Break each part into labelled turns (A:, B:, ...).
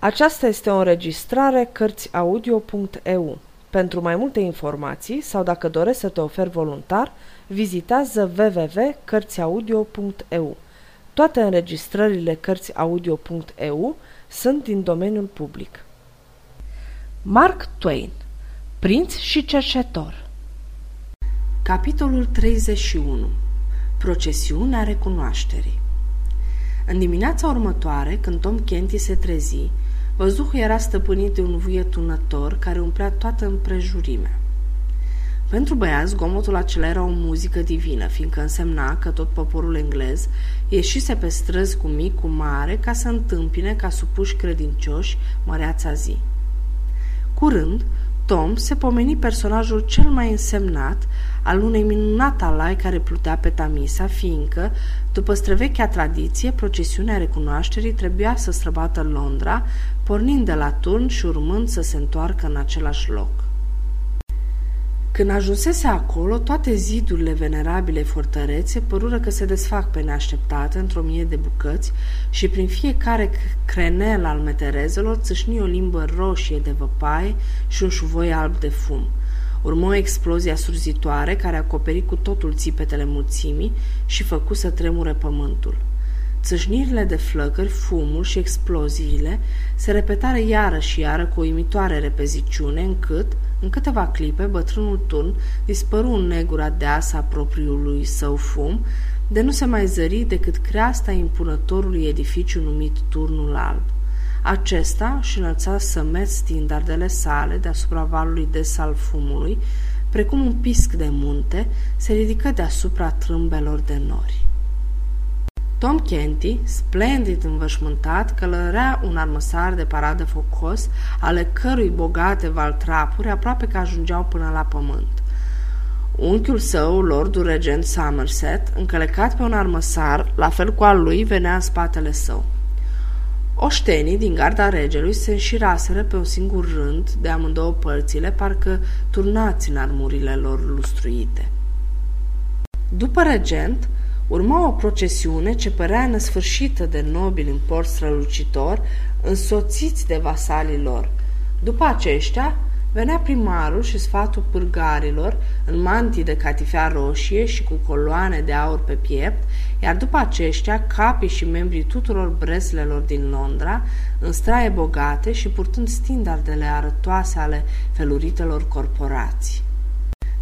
A: Aceasta este o înregistrare Cărțiaudio.eu. Pentru mai multe informații sau dacă dorești să te oferi voluntar, vizitează www.cărțiaudio.eu. Toate înregistrările Cărțiaudio.eu sunt din domeniul public. Mark Twain Prinț și cercetor Capitolul 31 Procesiunea recunoașterii În dimineața următoare, când Tom Kenty se trezi, Văzuhul era stăpânit de un vuie tunător care umplea toată împrejurimea. Pentru băiat, zgomotul acela era o muzică divină, fiindcă însemna că tot poporul englez ieșise pe străzi cu mic, cu mare, ca să întâmpine ca supuși credincioși măreața zi. Curând, Tom se pomeni personajul cel mai însemnat al unei minunate alai care plutea pe Tamisa, fiindcă, după străvechea tradiție, procesiunea recunoașterii trebuia să străbată Londra, pornind de la turn și urmând să se întoarcă în același loc. Când ajunsese acolo, toate zidurile venerabile fortărețe părură că se desfac pe neașteptate într-o mie de bucăți și prin fiecare crenel al meterezelor țâșni o limbă roșie de văpaie și un șuvoi alb de fum. Urmă o explozie asurzitoare care acoperi cu totul țipetele mulțimii și făcu să tremure pământul. Țâșnirile de flăcări, fumul și exploziile se repetară iară și iară cu o imitoare repeziciune, încât, în câteva clipe, bătrânul turn dispăru în negura deasa propriului său fum, de nu se mai zări decât creasta impunătorului edificiu numit Turnul Alb. Acesta își înălța sămeț standardele sale deasupra valului de sal fumului, precum un pisc de munte, se ridică deasupra trâmbelor de nori. Tom Kenty, splendid învășmântat, călărea un armăsar de paradă focos, ale cărui bogate valtrapuri aproape că ajungeau până la pământ. Unchiul său, lordul regent Somerset, încălecat pe un armăsar, la fel cu al lui, venea în spatele său. Oștenii din garda regelui se înșiraseră pe un singur rând de amândouă părțile, parcă turnați în armurile lor lustruite. După regent, Urma o procesiune ce părea nesfârșită de nobili în port strălucitor, însoțiți de vasalii lor. După aceștia, venea primarul și sfatul pârgarilor, în mantii de catifea roșie și cu coloane de aur pe piept, iar după aceștia, capii și membrii tuturor breslelor din Londra, în straie bogate și purtând standardele arătoase ale feluritelor corporații.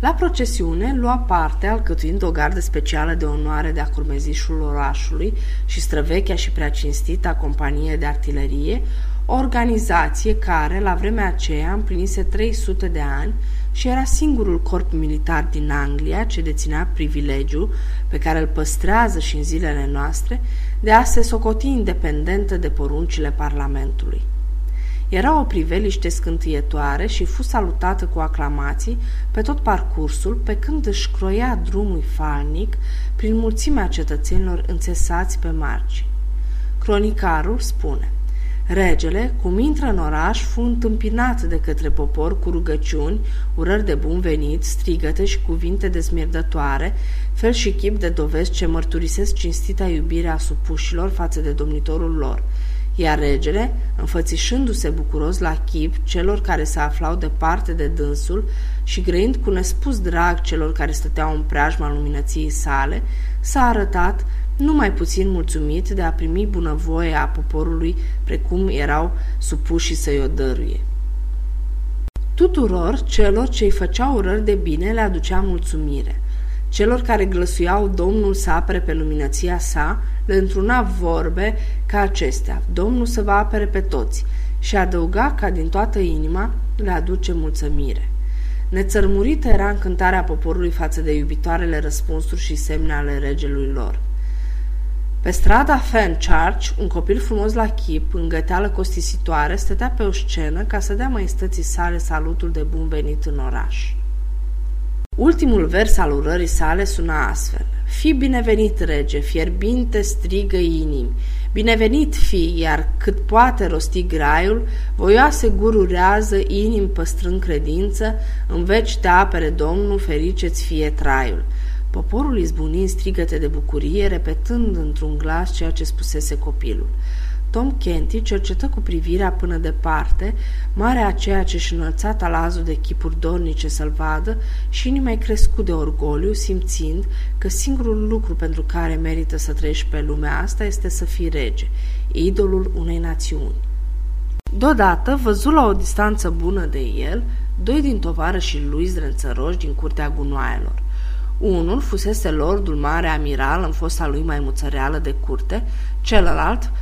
A: La procesiune lua parte, alcătuind o gardă specială de onoare de-a curmezișul orașului și străvechea și prea cinstita companie de artilerie, o organizație care, la vremea aceea, împlinise 300 de ani și era singurul corp militar din Anglia ce deținea privilegiu, pe care îl păstrează și în zilele noastre, de a se socoti independentă de poruncile Parlamentului. Era o priveliște scântietoare și fu salutată cu aclamații pe tot parcursul, pe când își croia drumul falnic prin mulțimea cetățenilor înțesați pe margi. Cronicarul spune Regele, cum intră în oraș, fu întâmpinat de către popor cu rugăciuni, urări de bun venit, strigăte și cuvinte desmierdătoare, fel și chip de dovezi ce mărturisesc cinstita iubire a supușilor față de domnitorul lor – iar regele, înfățișându-se bucuros la chip celor care se aflau departe de dânsul și grăind cu nespus drag celor care stăteau în preajma luminăției sale, s-a arătat numai puțin mulțumit de a primi bunăvoie a poporului precum erau supuși să-i o dăruie. Tuturor celor ce-i făceau urări de bine le aducea mulțumire – Celor care glăsuiau Domnul să apere pe luminăția sa, le întruna vorbe ca acestea, Domnul să vă apere pe toți, și adăuga ca din toată inima le aduce mulțumire. Nețărmurită era încântarea poporului față de iubitoarele răspunsuri și semne ale regelui lor. Pe strada Fenchurch, un copil frumos la chip, în găteală costisitoare, stătea pe o scenă ca să dea maestății sale salutul de bun venit în oraș. Ultimul vers al urării sale suna astfel. Fi binevenit, rege, fierbinte strigă inimi. Binevenit fi, iar cât poate rosti graiul, voioase gururează inim păstrând credință, în veci te apere Domnul, ferice-ți fie traiul. Poporul izbuni strigăte de bucurie, repetând într-un glas ceea ce spusese copilul. Tom Kenty cercetă cu privirea până departe, marea aceea ce-și înălța talazul de chipuri dornice să-l vadă și inima mai crescut de orgoliu, simțind că singurul lucru pentru care merită să trăiești pe lumea asta este să fii rege, idolul unei națiuni. Deodată, văzut la o distanță bună de el, doi din tovarășii lui zdrențăroși din curtea gunoaielor. Unul fusese lordul mare amiral în fosta lui maimuțăreală de curte, celălalt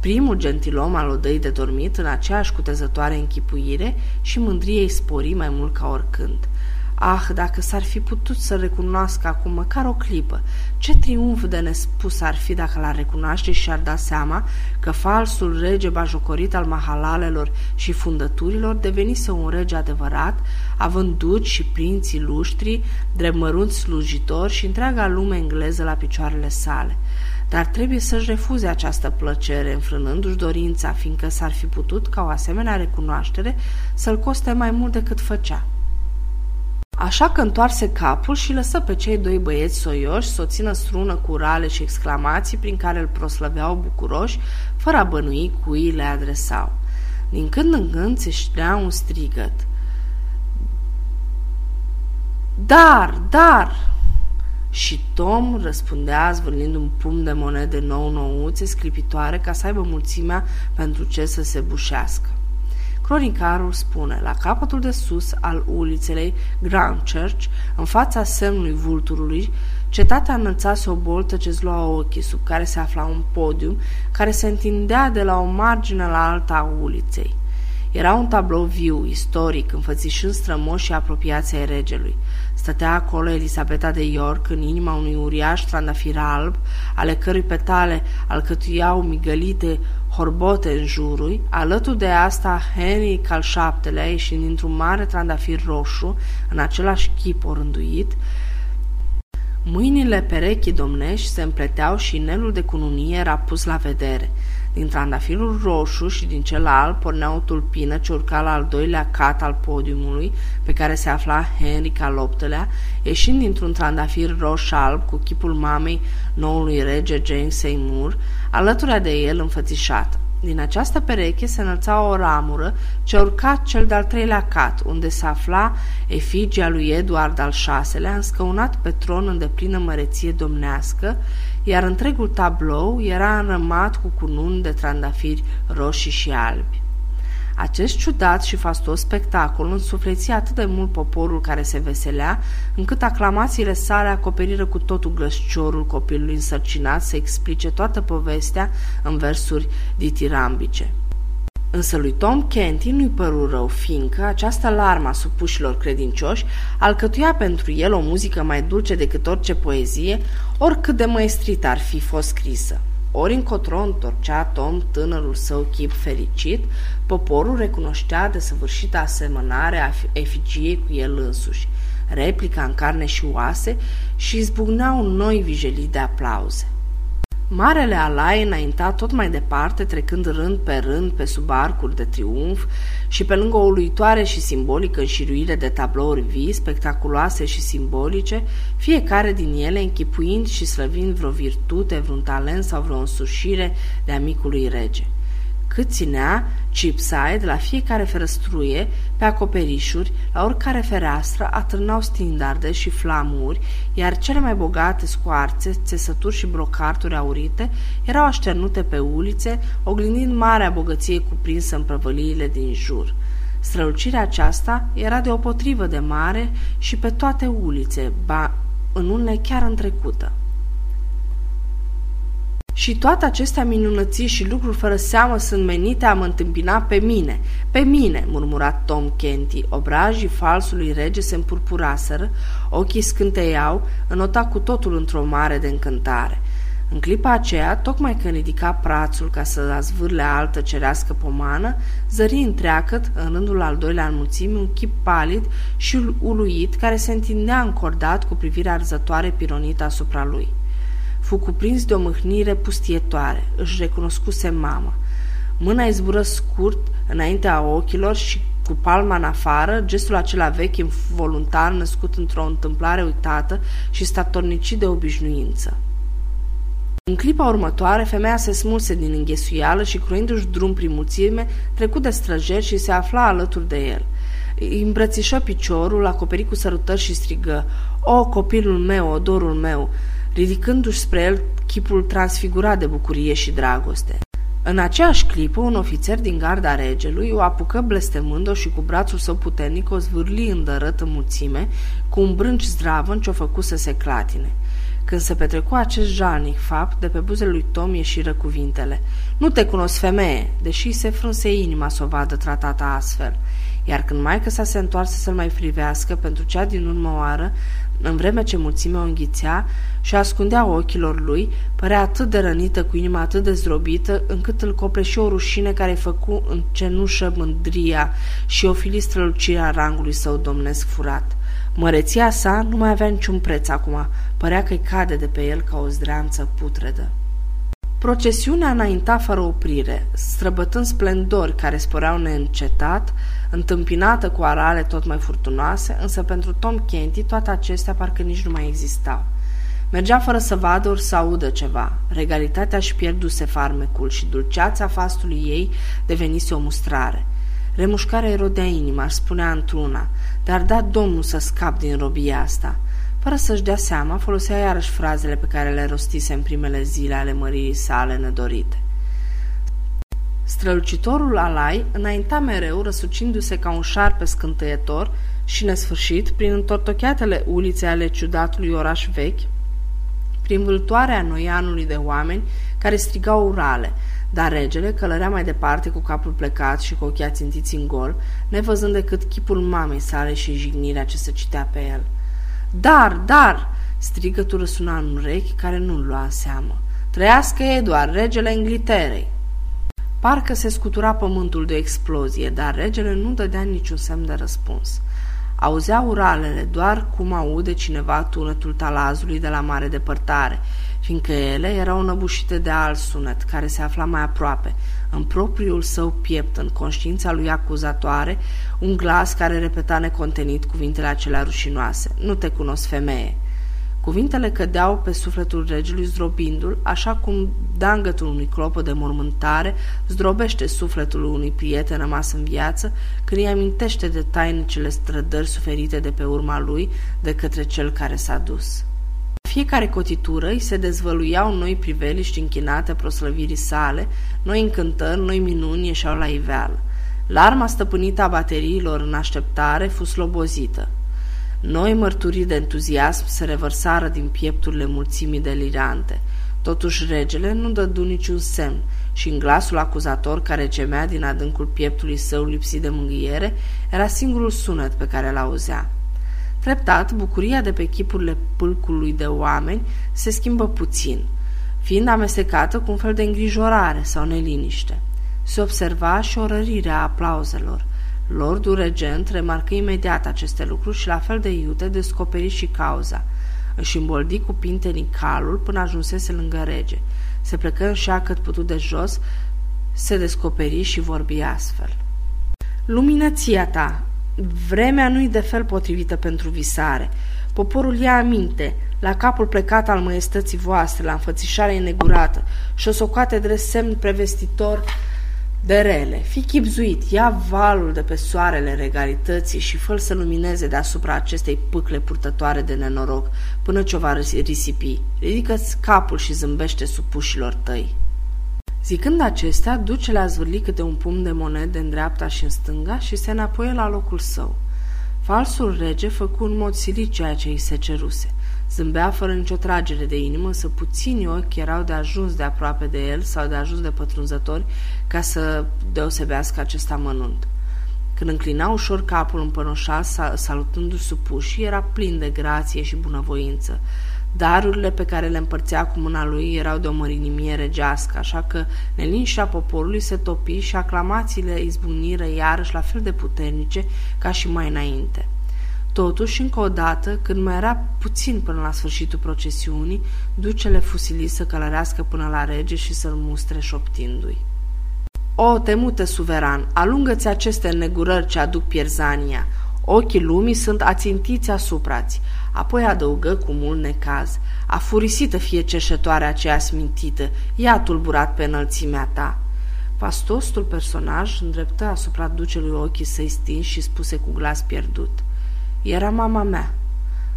A: primul gentilom al odăii de dormit în aceeași cutezătoare închipuire și mândriei spori mai mult ca oricând. Ah, dacă s-ar fi putut să recunoască acum măcar o clipă, ce triumf de nespus ar fi dacă l-ar recunoaște și ar da seama că falsul rege bajocorit al mahalalelor și fundăturilor devenise un rege adevărat, având duci și prinții luștri, drept mărunți slujitori și întreaga lume engleză la picioarele sale dar trebuie să-și refuze această plăcere, înfrânându-și dorința, fiindcă s-ar fi putut, ca o asemenea recunoaștere, să-l coste mai mult decât făcea. Așa că întoarse capul și lăsă pe cei doi băieți soioși să o țină strună cu rale și exclamații prin care îl proslăveau bucuroși, fără a bănui cui le adresau. Din când în când se ștrea un strigăt. Dar, dar! Și Tom răspundea zvârlind un pumn de monede nou-nouțe, sclipitoare, ca să aibă mulțimea pentru ce să se bușească. Cronicarul spune, la capătul de sus al ulițelei Grand Church, în fața semnului vulturului, cetatea înălțase o boltă ce zlua ochii, sub care se afla un podium, care se întindea de la o margine la alta a uliței. Era un tablou viu, istoric, înfățișând strămoși apropiații ai regelui. Stătea acolo Elisabeta de York în inima unui uriaș trandafir alb, ale cărui petale alcătuiau migălite horbote în jurul, alături de asta Henry al șaptelea ieșind dintr-un mare trandafir roșu, în același chip orânduit, Mâinile perechii domnești se împleteau și inelul de cununie era pus la vedere – din trandafirul roșu și din cel alb pornea o tulpină ce urca la al doilea cat al podiumului, pe care se afla Henry al VIII-lea, ieșind dintr-un trandafir roș-alb cu chipul mamei noului rege James Seymour, alături de el înfățișată. Din această pereche se înălța o ramură ce urca cel de-al treilea cat, unde se afla efigia lui Eduard al VI-lea, înscăunat pe tron în deplină măreție domnească, iar întregul tablou era înrămat cu cununi de trandafiri roșii și albi. Acest ciudat și fastos spectacol însufleția atât de mult poporul care se veselea, încât aclamațiile sale acoperiră cu totul glăsciorul copilului însărcinat să explice toată povestea în versuri ditirambice. Însă lui Tom Kenty nu-i păru rău, fiindcă această larma supușilor credincioși alcătuia pentru el o muzică mai dulce decât orice poezie, oricât de măestrită ar fi fost scrisă. Ori încotro întorcea Tom tânărul său chip fericit, poporul recunoștea de săvârșită asemănare a efigiei cu el însuși, replica în carne și oase și izbucneau noi vijelii de aplauze. Marele alai înainta tot mai departe, trecând rând pe rând pe sub arcuri de triumf și pe lângă o uluitoare și simbolică înșiruire de tablouri vii, spectaculoase și simbolice, fiecare din ele închipuind și slăvind vreo virtute, vreun talent sau vreo însușire de amicului rege cât ținea Chipside la fiecare ferăstruie, pe acoperișuri, la oricare fereastră atârnau standarde și flamuri, iar cele mai bogate scoarțe, țesături și brocarturi aurite erau așternute pe ulițe, oglindind marea bogăție cuprinsă în prăvăliile din jur. Strălucirea aceasta era de potrivă de mare și pe toate ulițe, ba în unele chiar întrecută. Și toate acestea minunății și lucruri fără seamă sunt menite a mă întâmpina pe mine. Pe mine, murmura Tom Kenty. Obrajii falsului rege se împurpuraseră, ochii scânteiau, înota cu totul într-o mare de încântare. În clipa aceea, tocmai când ridica prațul ca să zvârle altă cerească pomană, zări întreagăt, în rândul al doilea înmulțimi, un chip palid și uluit care se întindea încordat cu privirea arzătoare pironită asupra lui. Fu cuprins de o mâhnire pustietoare. Își recunoscuse mama. Mâna izbură scurt înaintea ochilor și cu palma în afară, gestul acela vechi, involuntar, născut într-o întâmplare uitată și statornicit de obișnuință. În clipa următoare, femeia se smulse din înghesuială și, cruindu-și drum prin mulțime, trecu de străjeri și se afla alături de el. Îi îmbrățișă piciorul, acoperi cu sărutări și strigă, O, copilul meu, odorul meu!" Ridicându-și spre el chipul transfigurat de bucurie și dragoste. În aceeași clipă, un ofițer din garda regelui o apucă blestemând-o și cu brațul său puternic o zvârli îndărât în mulțime, cu un brânci zdravăn ce o făcu să se clatine. Când se petrecu acest jalnic fapt, de pe buzele lui Tom ieșiră cuvintele. Nu te cunosc, femeie, deși se frânse inima să o vadă tratată astfel. Iar când maică sa se întoarse să-l mai privească pentru cea din urmă oară, în vreme ce mulțimea o înghițea și ascundea ochilor lui, părea atât de rănită, cu inima atât de zdrobită, încât îl copleși o rușine care îi făcu în cenușă mândria și o fili strălucirea rangului său domnesc furat. Măreția sa nu mai avea niciun preț acum, părea că-i cade de pe el ca o zdreanță putredă. Procesiunea înainta fără oprire, străbătând splendori care sporeau neîncetat, întâmpinată cu arale tot mai furtunoase, însă pentru Tom Kenty toate acestea parcă nici nu mai existau. Mergea fără să vadă ori să audă ceva. Regalitatea își pierduse farmecul și dulceața fastului ei devenise o mustrare. Remușcarea erodea inima, își spunea într-una, dar da Domnul să scap din robia asta. Fără să-și dea seama, folosea iarăși frazele pe care le rostise în primele zile ale măririi sale nedorite. Strălucitorul alai înainta mereu, răsucindu-se ca un șarpe scântăietor și nesfârșit prin întortocheatele ulițe ale ciudatului oraș vechi, prin vâltoarea noianului de oameni care strigau urale, dar regele călărea mai departe cu capul plecat și cu ochii ațintiți în gol, nevăzând decât chipul mamei sale și jignirea ce se citea pe el. Dar, dar!" strigătul răsuna în urechi care nu-l lua în seamă. Trăiască Eduard, regele Ingliterei! Parcă se scutura pământul de explozie, dar regele nu dădea niciun semn de răspuns. Auzea uralele doar cum aude cineva tunătul talazului de la mare depărtare, fiindcă ele erau năbușite de alt sunet, care se afla mai aproape, în propriul său piept, în conștiința lui acuzatoare, un glas care repeta necontenit cuvintele acelea rușinoase. Nu te cunosc, femeie. Cuvintele cădeau pe sufletul regelui zdrobindu-l, așa cum dangătul unui clopă de mormântare zdrobește sufletul unui prieten rămas în viață când îi amintește de tainicele strădări suferite de pe urma lui de către cel care s-a dus. Fiecare cotitură îi se dezvăluiau noi priveliști închinate proslăvirii sale, noi încântări, noi minuni ieșeau la iveală. Larma stăpânită a bateriilor în așteptare fu slobozită. Noi mărturii de entuziasm se revărsară din piepturile mulțimii delirante. Totuși regele nu dădu niciun semn și în glasul acuzator care gemea din adâncul pieptului său lipsit de mânghiere era singurul sunet pe care l-auzea. Treptat, bucuria de pe chipurile pâlcului de oameni se schimbă puțin, fiind amestecată cu un fel de îngrijorare sau neliniște. Se observa și o rărire a aplauzelor. Lordul regent remarcă imediat aceste lucruri și la fel de iute descoperi și cauza. Își îmboldi cu pintenii calul până ajunsese lângă rege. Se plecă în șa cât putu de jos, se descoperi și vorbi astfel. Luminăția ta, vremea nu-i de fel potrivită pentru visare. Poporul ia aminte, la capul plecat al măiestății voastre, la înfățișarea negurată și o socoate drept semn prevestitor de rele. Fi chipzuit, ia valul de pe soarele regalității și fă să lumineze deasupra acestei pâcle purtătoare de nenoroc până ce o va risipi. Ridică-ți capul și zâmbește supușilor tăi. Zicând acestea, ducele a zvârlit câte un pumn de monede în dreapta și în stânga și se înapoie la locul său. Falsul rege făcu în mod silit ceea ce îi se ceruse. Zâmbea fără nicio tragere de inimă, să puțini ochi erau de ajuns de aproape de el sau de ajuns de pătrunzători ca să deosebească acest amănunt. Când înclina ușor capul împănoșat, salutându-și supușii, era plin de grație și bunăvoință. Darurile pe care le împărțea cu mâna lui erau de o mărinimie regească, așa că neliniștea poporului se topi și aclamațiile izbuniră iarăși la fel de puternice ca și mai înainte. Totuși, încă o dată, când mai era puțin până la sfârșitul procesiunii, ducele fusili să călărească până la rege și să-l mustre șoptindu-i. O, temute suveran, alungă-ți aceste negurări ce aduc pierzania. Ochii lumii sunt ațintiți asupra-ți. Apoi adăugă cu mult necaz. Afurisită fie cerșătoarea aceea smintită, ea tulburat pe înălțimea ta. Fastostul personaj îndreptă asupra ducelui ochii săi stinși și spuse cu glas pierdut. Era mama mea.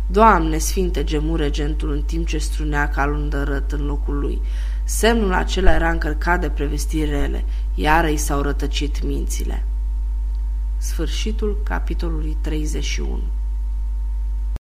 A: Doamne, sfinte, gemu regentul în timp ce strunea calul îndărăt în locul lui. Semnul acela era încărcat de prevestiri rele, iar îi s-au rătăcit mințile. Sfârșitul capitolului 31